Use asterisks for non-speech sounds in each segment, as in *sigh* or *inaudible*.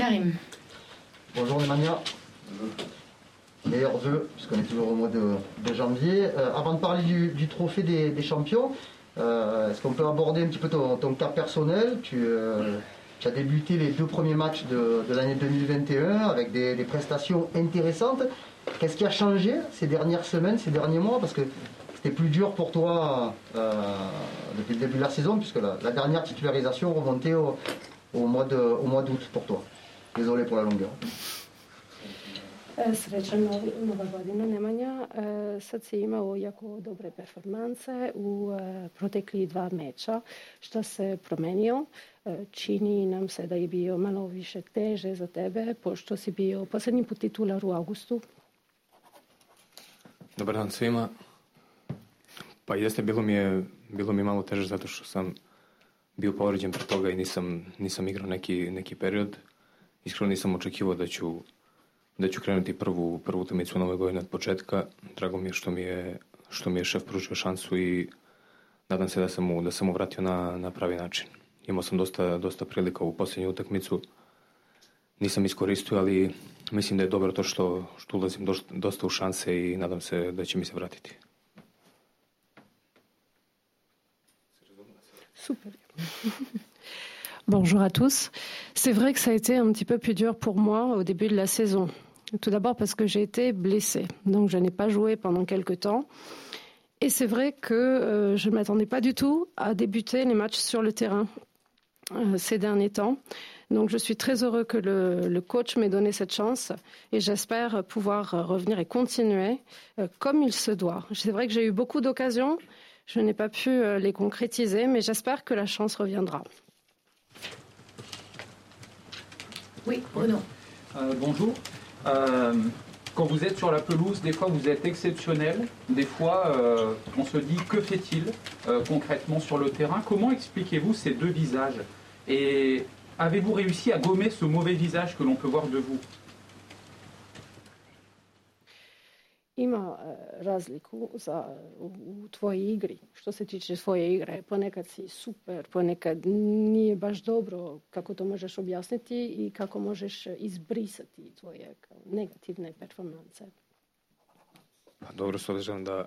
Karim. Bonjour Nemanja. Meilleurs vœux, puisqu'on est toujours au mois de, janvier. Euh, avant de parler du, trophée des, champions, euh, est-ce qu'on peut aborder un petit peu ton, cas personnel? Euh, tu, as débuté les deux premiers matchs de, l'année 2021 avec des, prestations intéressantes. Qu'est-ce qui a changé ces dernières semaines, ces derniers mois? Parce que c'était plus dur pour toi depuis le début de la saison, puisque la, dernière titularisation remontait au mois d'août pour toi. Désolé pour la longueur. Srećna nova godina Nemanja. Sad si imao jako dobre performanse u protekli dva meča. Šta se promenio? Čini nam se da je bio malo više teže za tebe, pošto si bio posljednji put titular u augustu. Dobar dan svima. Pa jeste, bilo mi je, bilo mi je malo teže zato što sam bio povređen pre toga i nisam, nisam igrao neki, neki period. Iskreno nisam očekivao da ću da ću krenuti prvu, prvu utakmicu nove godine od početka. Drago mi je što mi je, što mi je šef pružio šansu i nadam se da sam mu, da sam mu vratio na, na pravi način. Imao sam dosta, dosta prilika u posljednju utakmicu. Nisam iskoristio, ali mislim da je dobro to što, što ulazim dosta u šanse i nadam se da će mi se vratiti. Super. *laughs* Bonjour à tous. C'est vrai que ça a été un petit peu plus dur pour moi au début de la saison. Tout d'abord parce que j'ai été blessée, donc je n'ai pas joué pendant quelques temps. Et c'est vrai que euh, je ne m'attendais pas du tout à débuter les matchs sur le terrain euh, ces derniers temps. Donc je suis très heureux que le, coach m'ait donné cette chance et j'espère pouvoir revenir et continuer euh, comme il se doit. C'est vrai que j'ai eu beaucoup d'occasions, je n'ai pas pu les concrétiser, mais j'espère que la chance reviendra. Oui, Bruno. bonjour. Euh, quand vous êtes sur la pelouse, des fois vous êtes exceptionnel, des fois euh, on se dit que fait-il euh, concrètement sur le terrain? Comment expliquez-vous ces deux visages? Et avez-vous réussi à gommer ce mauvais visage que l'on peut voir de vous? Ima razliku za, u, u tvojoj igri. Što se tiče svoje igre, ponekad si super, ponekad nije baš dobro kako to možeš objasniti i kako možeš izbrisati tvoje negativne performance. Pa dobro, s obzirom da,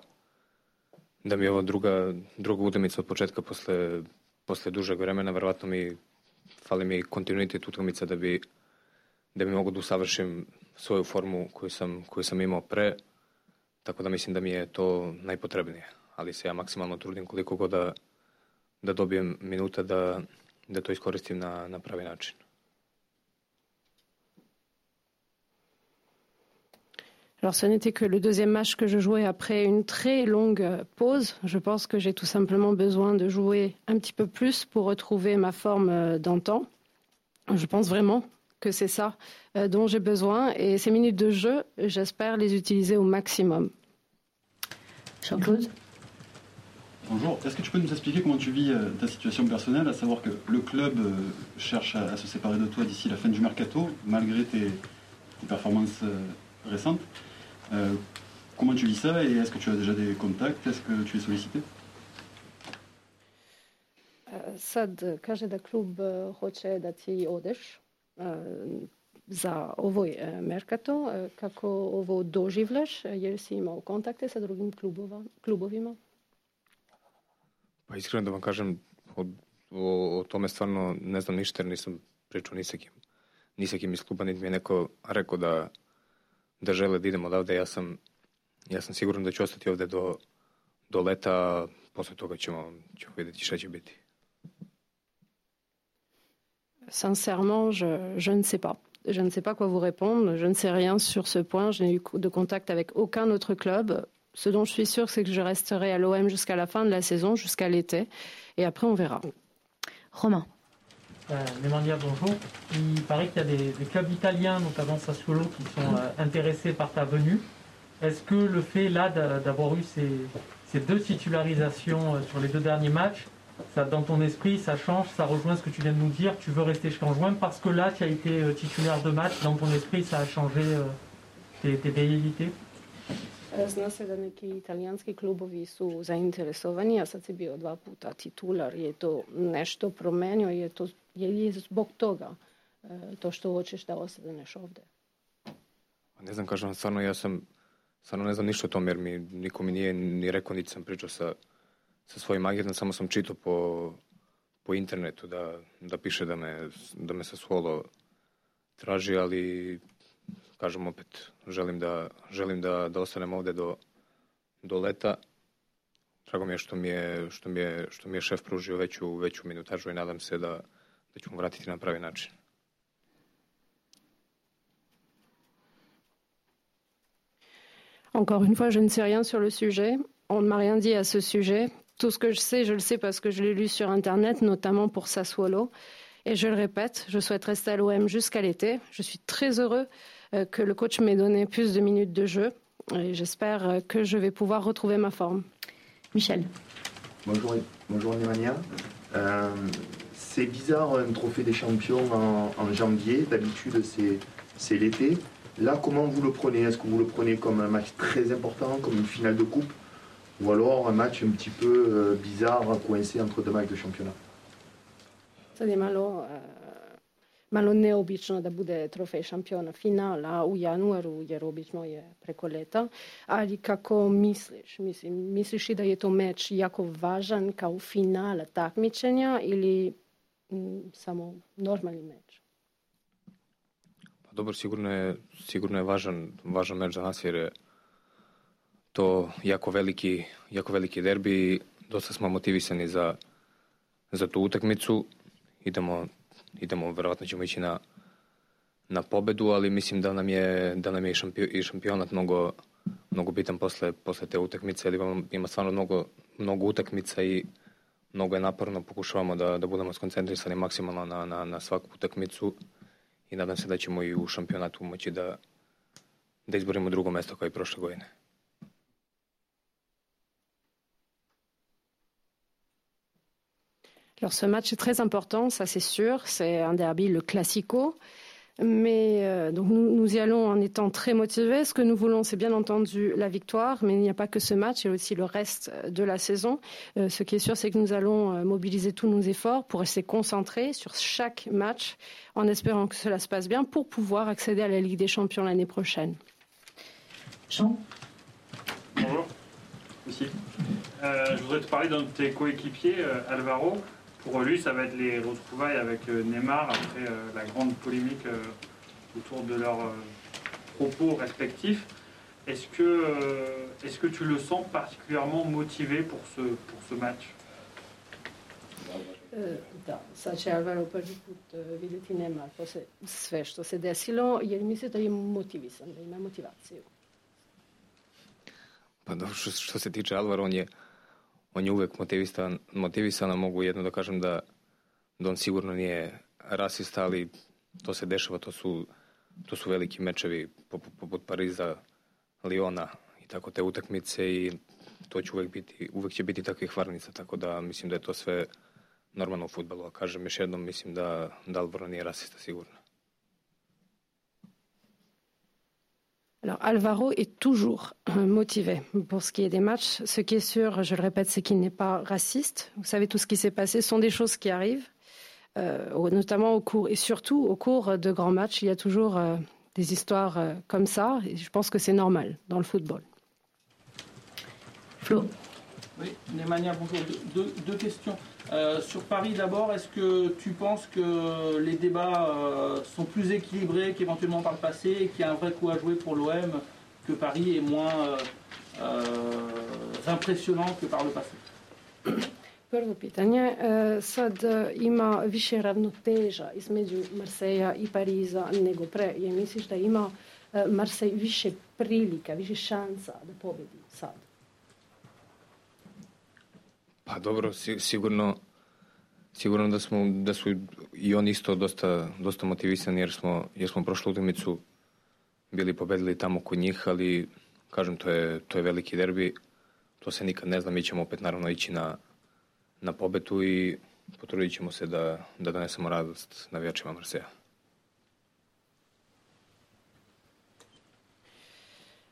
da mi je ovo druga, druga utakmica od početka posle, posle dužeg vremena, verovatno mi fali mi kontinuitet utakmica da bi, da bi mogu da usavršim svoju formu koju sam, koju sam imao pre. Tako da mislim da mi je to najpotrebnije. Ali se ja maksimalno trudim koliko god da, da dobijem minuta da, da to iskoristim na, na pravi način. Alors ce n'était que le deuxième match que je jouais après une très longue pause. Je pense que j'ai tout simplement besoin de jouer un petit peu plus pour retrouver ma forme euh, d'antan. Je pense vraiment que c'est ça euh, dont j'ai besoin. Et ces minutes de jeu, j'espère les utiliser au maximum. Jean-Claude? Bonjour, est-ce que tu peux nous expliquer comment tu vis euh, ta situation personnelle, à savoir que le club euh, cherche à, se séparer de toi d'ici la fin du mercato, malgré tes, performances récentes. Comment tu vis ça et est-ce que tu as déjà des contacts? Est-ce que tu es sollicité? Sad kaže за овој меркато, како ово доживлеш, јер си имал контакти со другим клубова, клубовима? Па искрено да вам кажам, од, о, о томе стварно не знам ништо, не сум причал ни секим. Ни секим из клуба, нит ми некој реко да да желе да идем одавде, јас сум јас сум сигурен да ќе остати овде до до лета, после тога ќе ќе видите што ќе биде. Sincèrement, je, je, ne sais pas. Je ne sais pas quoi vous répondre. Je ne sais rien sur ce point. Je n'ai eu de contact avec aucun autre club. Ce dont je suis sûre, c'est que je resterai à l'OM jusqu'à la fin de la saison, jusqu'à l'été. Et après, on verra. Romain. Euh, bonjour. Il paraît qu'il y a des, des, clubs italiens, notamment Sassuolo, qui sont euh, intéressés par ta venue. Est-ce que le fait là d'avoir eu ces, ces, deux titularisations euh, sur les deux derniers matchs ça, dans ton esprit, ça change, ça rejoint ce que tu viens de nous dire. Tu veux rester jusqu'en juin parce que là, tu as été euh, titulaire de match. Dans ton esprit, ça a changé euh, tes, tes veljivités Zna se da neki italijanski klubovi su zainteresovani, a sad si bio dva puta titular. Je to nešto promenio? Je, to, je li zbog toga e, to što hoćeš da ostaneš ovde. Ne znam, kažem vam, stvarno ja sam, stvarno ne znam ništa o tome jer mi niko mi nije ni rekao, niti sam pričao sa, sa svojim agentom, samo sam čitao po, po internetu da, da piše da me, da me Sassuolo traži, ali kažem opet, želim da, želim da, da ostanem ovde do, do leta. Drago mi je što mi je, što mi je, što mi je šef pružio veću, veću minutažu i nadam se da, da ću mu vratiti na pravi način. Encore une fois, je ne sais rien sur le sujet. On ne m'a rien dit à ce sujet. Tout ce que je sais, je le sais parce que je l'ai lu sur Internet, notamment pour Sassuolo. Et je le répète, je souhaite rester à l'OM jusqu'à l'été. Je suis très heureux euh, que le coach m'ait donné plus de minutes de jeu. Et j'espère euh, que je vais pouvoir retrouver ma forme. Michel. Bonjour, bonjour Nemanja. Euh, c'est bizarre un trophée des champions en, en janvier. D'habitude, c'est, c'est l'été. Là, comment vous le prenez? Est-ce que vous le prenez comme un match très important, comme une finale de coupe? Ou alors un match un petit peu euh, bizarre, coincé entre deux matchs de championnat Sad je malo, e, malo neobično da bude trofej šampiona finala u januaru, jer obično je preko leta. Ali kako misliš? Mislim, misliš i da je to meč jako važan kao finala takmičenja ili mm, samo normalni meč? Pa dobro, sigurno je, sigurno je važan, važan meč za nas jer je to jako veliki, jako veliki derbi dosta smo motivisani za, za tu utakmicu. Idemo, idemo, verovatno ćemo ići na, na pobedu, ali mislim da nam je, da nam je i, šampio, i šampionat mnogo, mnogo bitan posle, posle te utakmice, jer ima, ima stvarno mnogo, mnogo utakmica i mnogo je naporno, pokušavamo da, da budemo skoncentrisani maksimalno na, na, na svaku utakmicu i nadam se da ćemo i u šampionatu moći da, da izborimo drugo mesto kao i prošle godine. Alors ce match est très important, ça c'est sûr, c'est un derby, le classico. Mais euh, donc nous, nous, y allons en étant très motivés. Ce que nous voulons, c'est bien entendu la victoire, mais il n'y a pas que ce match, il y a aussi le reste de la saison. Euh, ce qui est sûr, c'est que nous allons euh, mobiliser tous nos efforts pour rester concentrés sur chaque match, en espérant que cela se passe bien, pour pouvoir accéder à la Ligue des Champions l'année prochaine. Jean? Bonjour. Ici. je voudrais te parler d'un de tes coéquipiers, Alvaro. Pour lui, ça va être les retrouvailles avec euh, Neymar après euh, la grande polémique euh, autour de leurs propos respectifs. Est-ce que, est que tu le sens particulièrement motivé pour ce, pour ce match? Da, sad će Alvaro prvi put vidjeti Neymar posle sve što se desilo, jer misli da je motivisan, da ima motivaciju. Pa dobro, što, što se tiče Alvaro, on je on je uvek motivisan, motivisan a mogu jedno da kažem da, da on sigurno nije rasista, ali to se dešava, to su, to su veliki mečevi poput Pariza, Liona i tako te utakmice i to će uvek biti, uvek će biti takvih varnica, tako da mislim da je to sve normalno u futbolu, a kažem još jednom, mislim da, da Alvaro nije rasista sigurno. Alors Alvaro est toujours euh, motivé pour ce qui est des matchs. Ce qui est sûr, je le répète, c'est qu'il n'est pas raciste. Vous savez, tout ce qui s'est passé sont des choses qui arrivent, euh, notamment au cours et surtout au cours de grands matchs. Il y a toujours euh, des histoires comme ça, et je pense que c'est normal dans le football. Flo. Oui, Nemanja, bonjour. Deux, deux questions. Euh, sur Paris d'abord, est-ce que tu penses que les débats euh, sont plus équilibrés qu'éventuellement par le passé et qu'il y a un vrai coup à jouer pour l'OM, que Paris est moins euh, euh impressionnant que par le passé? Prvo pitanje, e, sad e, ima više ravnoteža između Marseja i Pariza nego pre. Je misliš da ima e, Marsej više prilika, više šansa da pobedi sad? Pa dobro, sigurno, sigurno da, smo, da su i oni isto dosta, dosta motivisani jer smo, jer smo prošlu utakmicu bili pobedili tamo kod njih, ali kažem, to je, to je veliki derbi, to se nikad ne zna, mi ćemo opet naravno ići na, na pobetu i potrudit ćemo se da, da donesemo radost navijačima Marseja.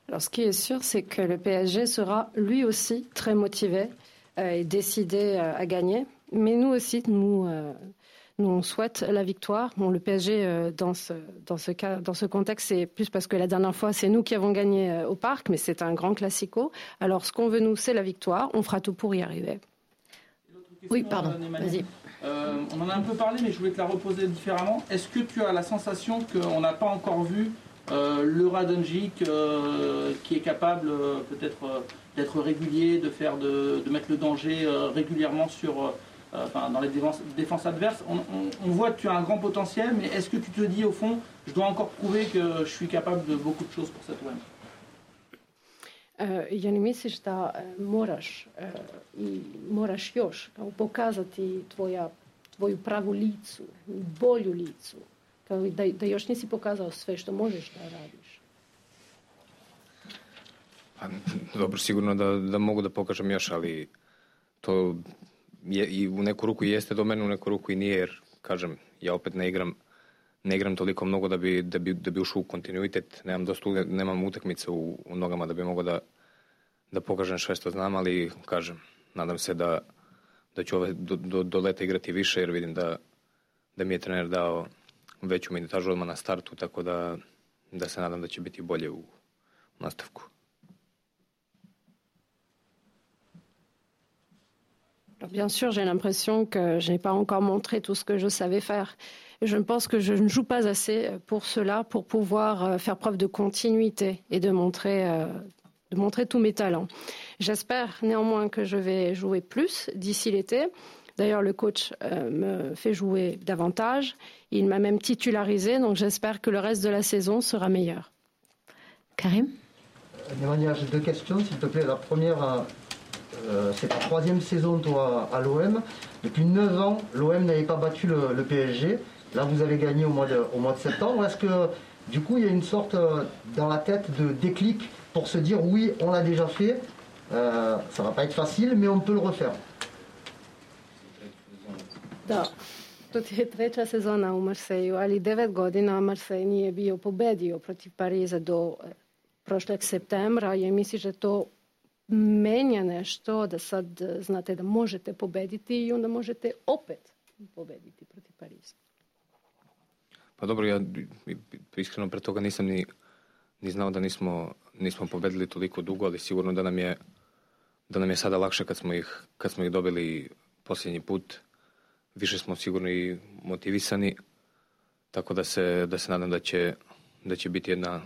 Alors, ce qui est sûr, c'est que le PSG sera lui aussi très motivé. Euh, est décidé euh, à gagner. Mais nous aussi, nous, euh, Nous, on souhaite la victoire. Bon, le PSG, dans ce, dans ce cas, dans ce contexte, c'est plus parce que la dernière fois, c'est nous qui avons gagné au parc, mais c'est un grand classico. Alors, ce qu'on veut, nous, c'est la victoire. On fera tout pour y arriver. Oui, pardon, vas-y. Euh, on en a un peu parlé, mais je voulais te la reposer différemment. Est-ce que tu as la sensation qu'on n'a pas encore vu euh, le Radonjic euh, qui est capable euh, peut-être euh, d'être régulier, de faire de, mettre le danger régulièrement sur, enfin, dans les défenses, adverses. On, voit que tu as un grand potentiel, mais est-ce que tu te dis au fond, je dois encore prouver que je suis capable de beaucoup de choses pour cette OM E, e, e, licu, kao da, da još nisi pokazao sve što možeš da radiš. Pa, dobro, sigurno da, da mogu da pokažem još, ali to je, i u neku ruku jeste do mene, u neku ruku i nije, jer, kažem, ja opet ne igram ne igram toliko mnogo da bi, da bi, da bi ušao u kontinuitet, nemam, dosta, nemam utakmice u, u nogama da bi mogao da, da pokažem sve što znam, ali kažem, nadam se da, da ću ove do, do, do leta igrati više, jer vidim da, da mi je trener dao bien sûr, j'ai l'impression que je n'ai pas encore montré tout ce que je savais faire. Je pense que je ne joue pas assez pour cela, pour pouvoir euh, faire preuve de continuité et de montrer, euh, de montrer tous mes talents. J'espère néanmoins que je vais jouer plus d'ici l'été. D'ailleurs, le coach euh, me fait jouer davantage. Il m'a même titularisé, donc j'espère que le reste de la saison sera meilleur. Karim? Nemanja, j'ai deux questions, s'il te plaît. La première, euh, euh, c'est ta troisième saison, toi, à l'OM. Depuis 9 ans, l'OM n'avait pas battu le, le PSG. Là, vous avez gagné au mois de, au mois de septembre. Est-ce que, du coup, il y a une sorte euh, dans la tête de déclic pour se dire oui, on l'a déjà fait, euh, ça va pas être facile, mais on peut le refaire? Da, to ti je treća sezona u Marseju, ali devet godina Marsej nije bio pobedio protiv Pariza do e, prošlog septembra i misliš da to menja nešto, da sad e, znate da možete pobediti i onda možete opet pobediti protiv Pariza. Pa dobro, ja iskreno pre toga nisam ni, ni znao da nismo, nismo pobedili toliko dugo, ali sigurno da nam je da nam je sada lakše kad smo ih, kad smo ih dobili posljednji put. Više smo sigurno i motivisani, tako da se, da se nadam da će, da će biti jedna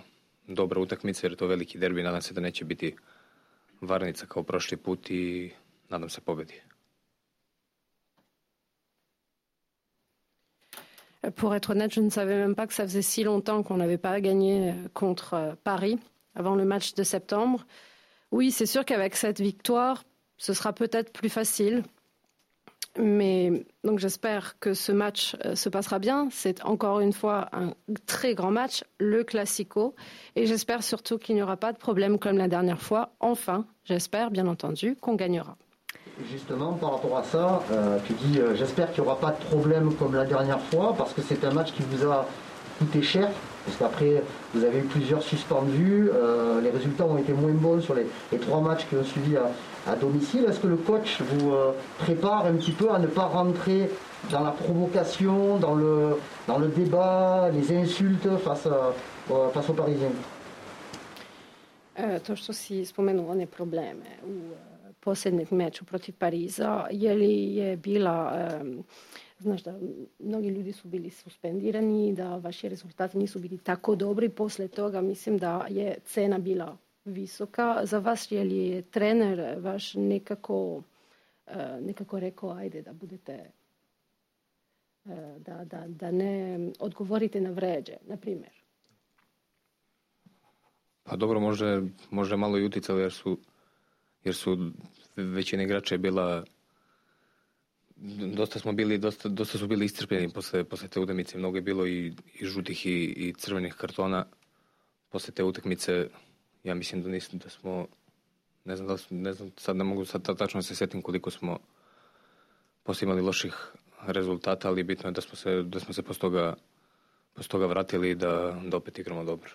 dobra utakmica, jer je to veliki derbi, nadam se da neće biti varnica kao prošli put i nadam se pobedi. Pour être honnête, je ne savais même pas que ça faisait si longtemps qu'on n'avait pas gagné euh, contre euh, Paris avant le match de septembre. Oui, c'est sûr qu'avec cette victoire, ce sera peut-être plus facile. Mais donc j'espère que ce match euh, se passera bien. C'est encore une fois un très grand match, le Classico. Et j'espère surtout qu'il n'y aura pas de problème comme la dernière fois. Enfin, j'espère bien entendu qu'on gagnera. Justement, par rapport à ça, euh, tu dis euh, j'espère qu'il n'y aura pas de problème comme la dernière fois, parce que c'est un match qui vous a coûté cher, parce qu'après vous avez eu plusieurs suspendus, euh, les résultats ont été moins bons sur les, trois matchs qui ont suivi à, domicile. Est-ce que le coach vous euh, prépare un petit peu à ne pas rentrer dans la provocation, dans le, débat, les insultes face, à- euh, face aux Parisiens? E, to što si spomenuo one probleme u posljednjem meču protiv Pariza, je li je bila, e, znaš da mnogi ljudi su bili suspendirani, da vaši rezultati nisu bili tako dobri, poslije toga mislim da je cena bila visoka. Za vas je li trener vaš nekako, e, nekako rekao ajde da budete e, da, da, da ne odgovorite na vređe, na primjer. Pa dobro, može, može malo i uticalo jer su, jer su većina igrača je bila dosta smo bili, dosta, dosta su bili iscrpljeni posle, posle te utakmice. Mnogo je bilo i, i žutih i, i crvenih kartona. Posle te utakmice ja mislim da, nis, da smo ne znam, da, ne znam, sad ne mogu sad ta- tačno se setim koliko smo posle imali loših rezultata, ali bitno je da smo se, da smo se posle toga, posle toga vratili da, da opet igramo dobro.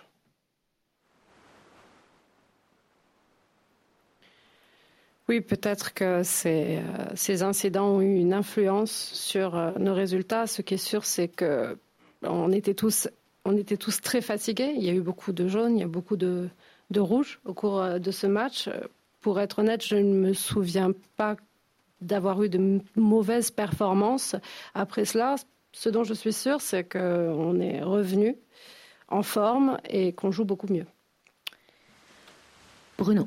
Oui, peut-être que ces, euh, ces, incidents ont eu une influence sur euh, nos résultats. Ce qui est sûr, c'est que on était tous, très fatigués. Il y a eu beaucoup de jaunes, il y a beaucoup de, de rouge au cours euh, de ce match. Pour être honnête, je ne me souviens pas d'avoir eu de mauvaises performances. Après cela, ce dont je suis sûre, c'est qu'on est revenu en forme et qu'on joue beaucoup mieux. Bruno.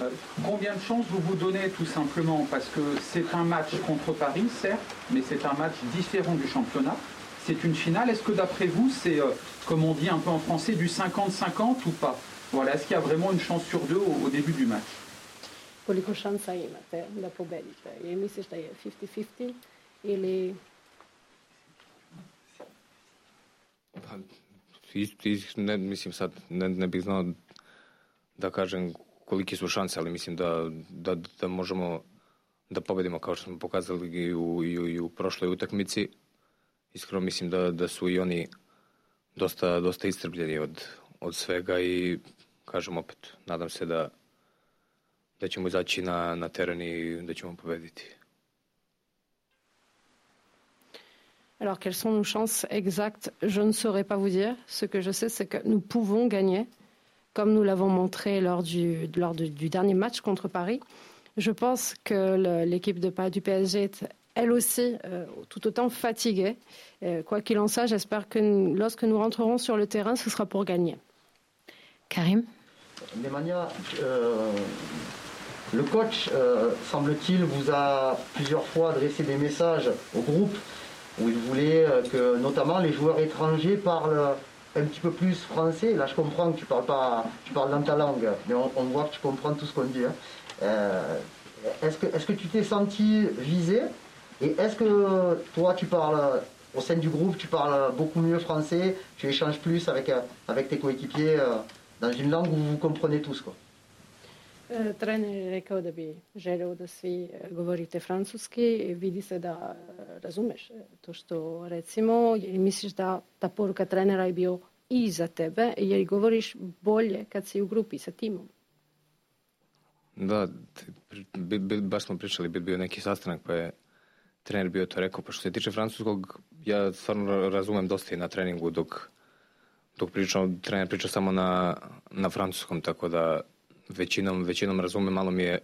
Euh, combien de chances vous vous donnez tout simplement Parce que c'est un match contre Paris, certes, mais c'est un match différent du championnat. C'est une finale. Est-ce que d'après vous, c'est, euh, comme on dit un peu en français, du 50-50 ou pas? Voilà, est-ce qu'il y a vraiment une chance sur deux au, au début du match? Koliko šansa imate da pobedite? Je misliš da je 50-50 ili... Pa, ne, mislim sad, ne, ne bih znao da kažem kolike su šanse, ali mislim da, da, da možemo da pobedimo kao što smo pokazali i u, i u, i u prošloj utakmici. Iskreno mislim da, da su i oni dosta, dosta istrpljeni od, od svega i kažem opet, nadam se da, da ćemo izaći na, na teren i da ćemo pobediti. Alors, quelles sont nos chances exactes Je ne saurais pas vous dire. Ce que je sais, c'est que nous pouvons gagner, comme nous l'avons montré lors, du, lors du, du, dernier match contre Paris. Je pense que l'équipe du PSG est elle aussi euh, tout autant fatiguée. Euh, quoi qu'il en soit, j'espère que nous, lorsque nous rentrerons sur le terrain, ce sera pour gagner. Karim? Nemanja, euh, le coach, euh, semble-t-il, vous a plusieurs fois adressé des messages au groupe où il voulait euh, que notamment les joueurs étrangers parlent un petit peu plus français. Là, je comprends que tu parles pas, tu parles dans ta langue, mais on, voit que tu comprends tout ce qu'on dit. Hein. Euh, est-ce que, est-ce que tu t'es senti visé? Et est-ce que toi, tu parles au sein du groupe, tu parles beaucoup mieux français, tu échanges plus avec, avec tes coéquipiers dans une langue où vous comprenez tous quoi? Trener je rekao da bi želeo da svi govorite francuski. Vidi se da razumeš to što recimo, jer misliš da ta poruka trenera je bio i za tebe, jer govoriš bolje kad si u grupi sa timom. Da, bi, bi, baš smo pričali, bi bio neki sastanak pa je trener bio to rekao, pa što se tiče francuskog, ja stvarno razumem dosta i na treningu dok, dok pričam, trener priča samo na, na francuskom, tako da većinom, većinom razumem, malo mi je,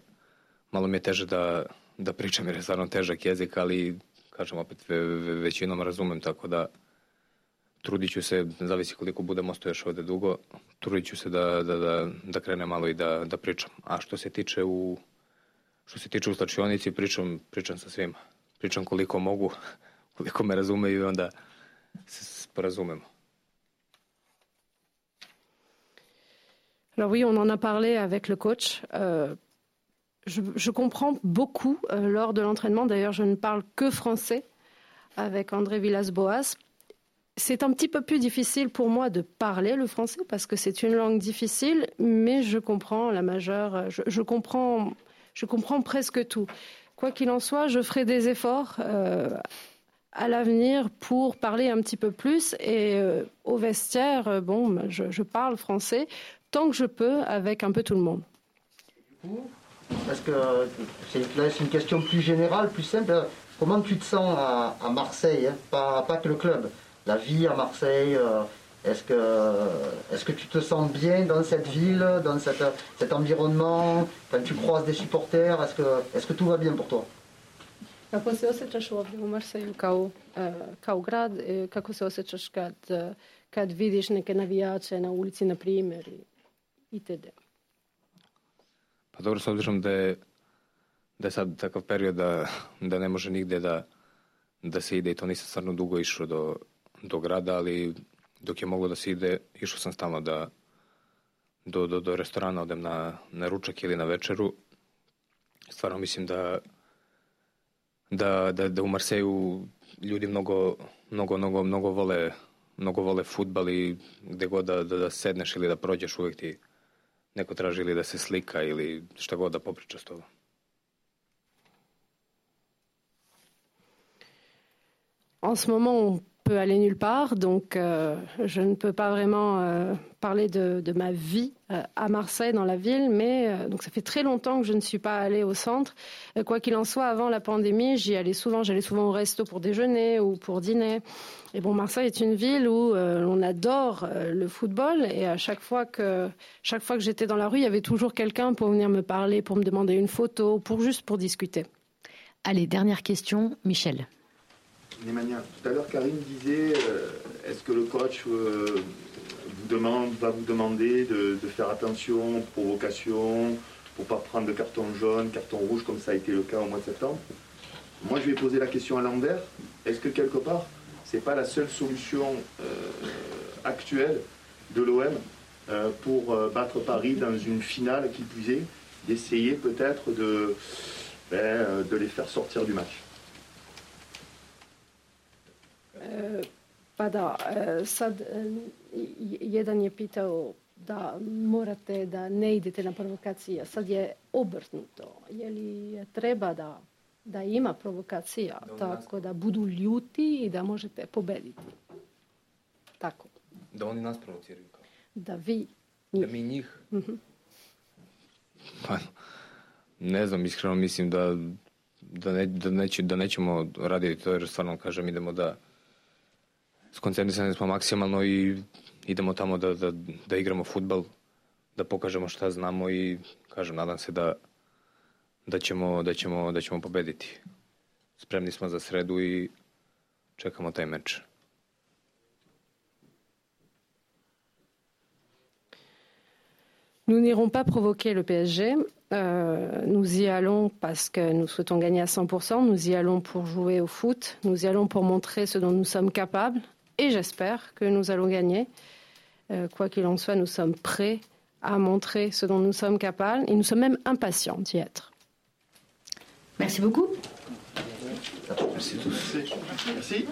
malo mi je teže da, da pričam jer je stvarno težak jezik, ali kažem opet ve, ve, većinom razumem, tako da trudit ću se, zavisi koliko budem ostao još ovde dugo, trudit ću se da, da, da, da krene malo i da, da pričam. A što se tiče u što se tiče u slačionici, pričam, pričam sa svima. Pričam koliko mogu, *laughs* koliko me razumeju i onda se sporazumemo. Alors oui, on en a parlé avec le coach. Euh, je, comprends beaucoup euh, lors de l'entraînement. D'ailleurs, je ne parle que français avec André Villas-Boas. C'est un petit peu plus difficile pour moi de parler le français parce que c'est une langue difficile, mais je comprends la majeure, je, je comprends, je comprends presque tout. Quoi qu'il en soit, je ferai des efforts euh, à l'avenir pour parler un petit peu plus. Et euh, au vestiaire, bon, je, je parle français tant que je peux avec un peu tout le monde. Parce que c'est une question plus générale, plus simple. Comment tu te sens à, Marseille, hein? Pas, que le club, la vie à Marseille euh, Est-ce que, est que tu te sens bien dans cette ville, dans cet environnement? Quand tu croises des supporters, est-ce que, est que tout va bien pour toi? Kako se osjećaš ovdje u Marseju kao, kao grad? Kako se osjećaš kad, kad vidiš neke navijače na ulici, na primjer? itd. Pa dobro, s obzirom da je, da je sad takav period da, da ne može nigde da, da se ide i to nisam stvarno dugo išao do, do grada, ali dok je moglo da se ide, išao sam stalno da do, do, do restorana odem na, na ručak ili na večeru. Stvarno mislim da da, da, da u Marseju ljudi mnogo, mnogo, mnogo, mnogo vole mnogo vole futbal i gde god da, da, da sedneš ili da prođeš uvek ti neko traži ili da se slika ili šta god da popriča s tobom. En ce moment, on aller nulle part, donc euh, je ne peux pas vraiment euh, parler de, ma vie à Marseille, dans la ville, mais donc ça fait très longtemps que je ne suis pas allée au centre. quoi qu'il en soit, avant la pandémie, j'y allais souvent, j'allais souvent au resto pour déjeuner ou pour dîner. Et bon, Marseille est une ville où on adore le football, et à chaque fois que chaque fois que j'étais dans la rue, il y avait toujours quelqu'un pour venir me parler, pour me demander une photo, pour juste pour discuter. Allez, dernière question, Michel. Tout à l'heure, Karine disait euh, est-ce que le coach euh, va vous demander de, faire attention aux provocations, pour ne pas prendre de carton jaune, carton rouge, comme ça a été le cas au mois de septembre? Moi, je vais poser la question à l'envers est-ce que quelque part, ce n'est pas la seule solution euh, actuelle de l'OM pour battre Paris dans une finale qui puisait, d'essayer peut-être de, ben, de les faire sortir du match? Pa da, sad jedan je pitao da morate da ne idete na provokacije. Sad je obrnuto. Je li treba da, da ima provokacija da tako nas... da budu ljuti i da možete pobediti? Tako. Da oni nas provociraju? Kao? Da vi njih. Da mi njih? Mm -hmm. Pa, ne znam, iskreno mislim da da, ne, da, neće, da nećemo raditi to jer stvarno kažem idemo da skoncentrisani smo maksimalno i idemo tamo da, da, da igramo futbal, da pokažemo šta znamo i kažem, nadam se da, da, ćemo, da, ćemo, da ćemo pobediti. Spremni smo za sredu i čekamo taj meč. Nous n'irons pas provoquer le PSG. Euh, nous y allons parce que nous souhaitons gagner à 100%. Nous y allons pour jouer au foot. Nous y allons pour montrer ce dont nous sommes capables. Et j'espère que nous allons gagner. Euh, quoi qu'il en soit, nous sommes prêts à montrer ce dont nous sommes capables. Et nous sommes même impatients d'y être. Merci beaucoup. Merci tous. Merci.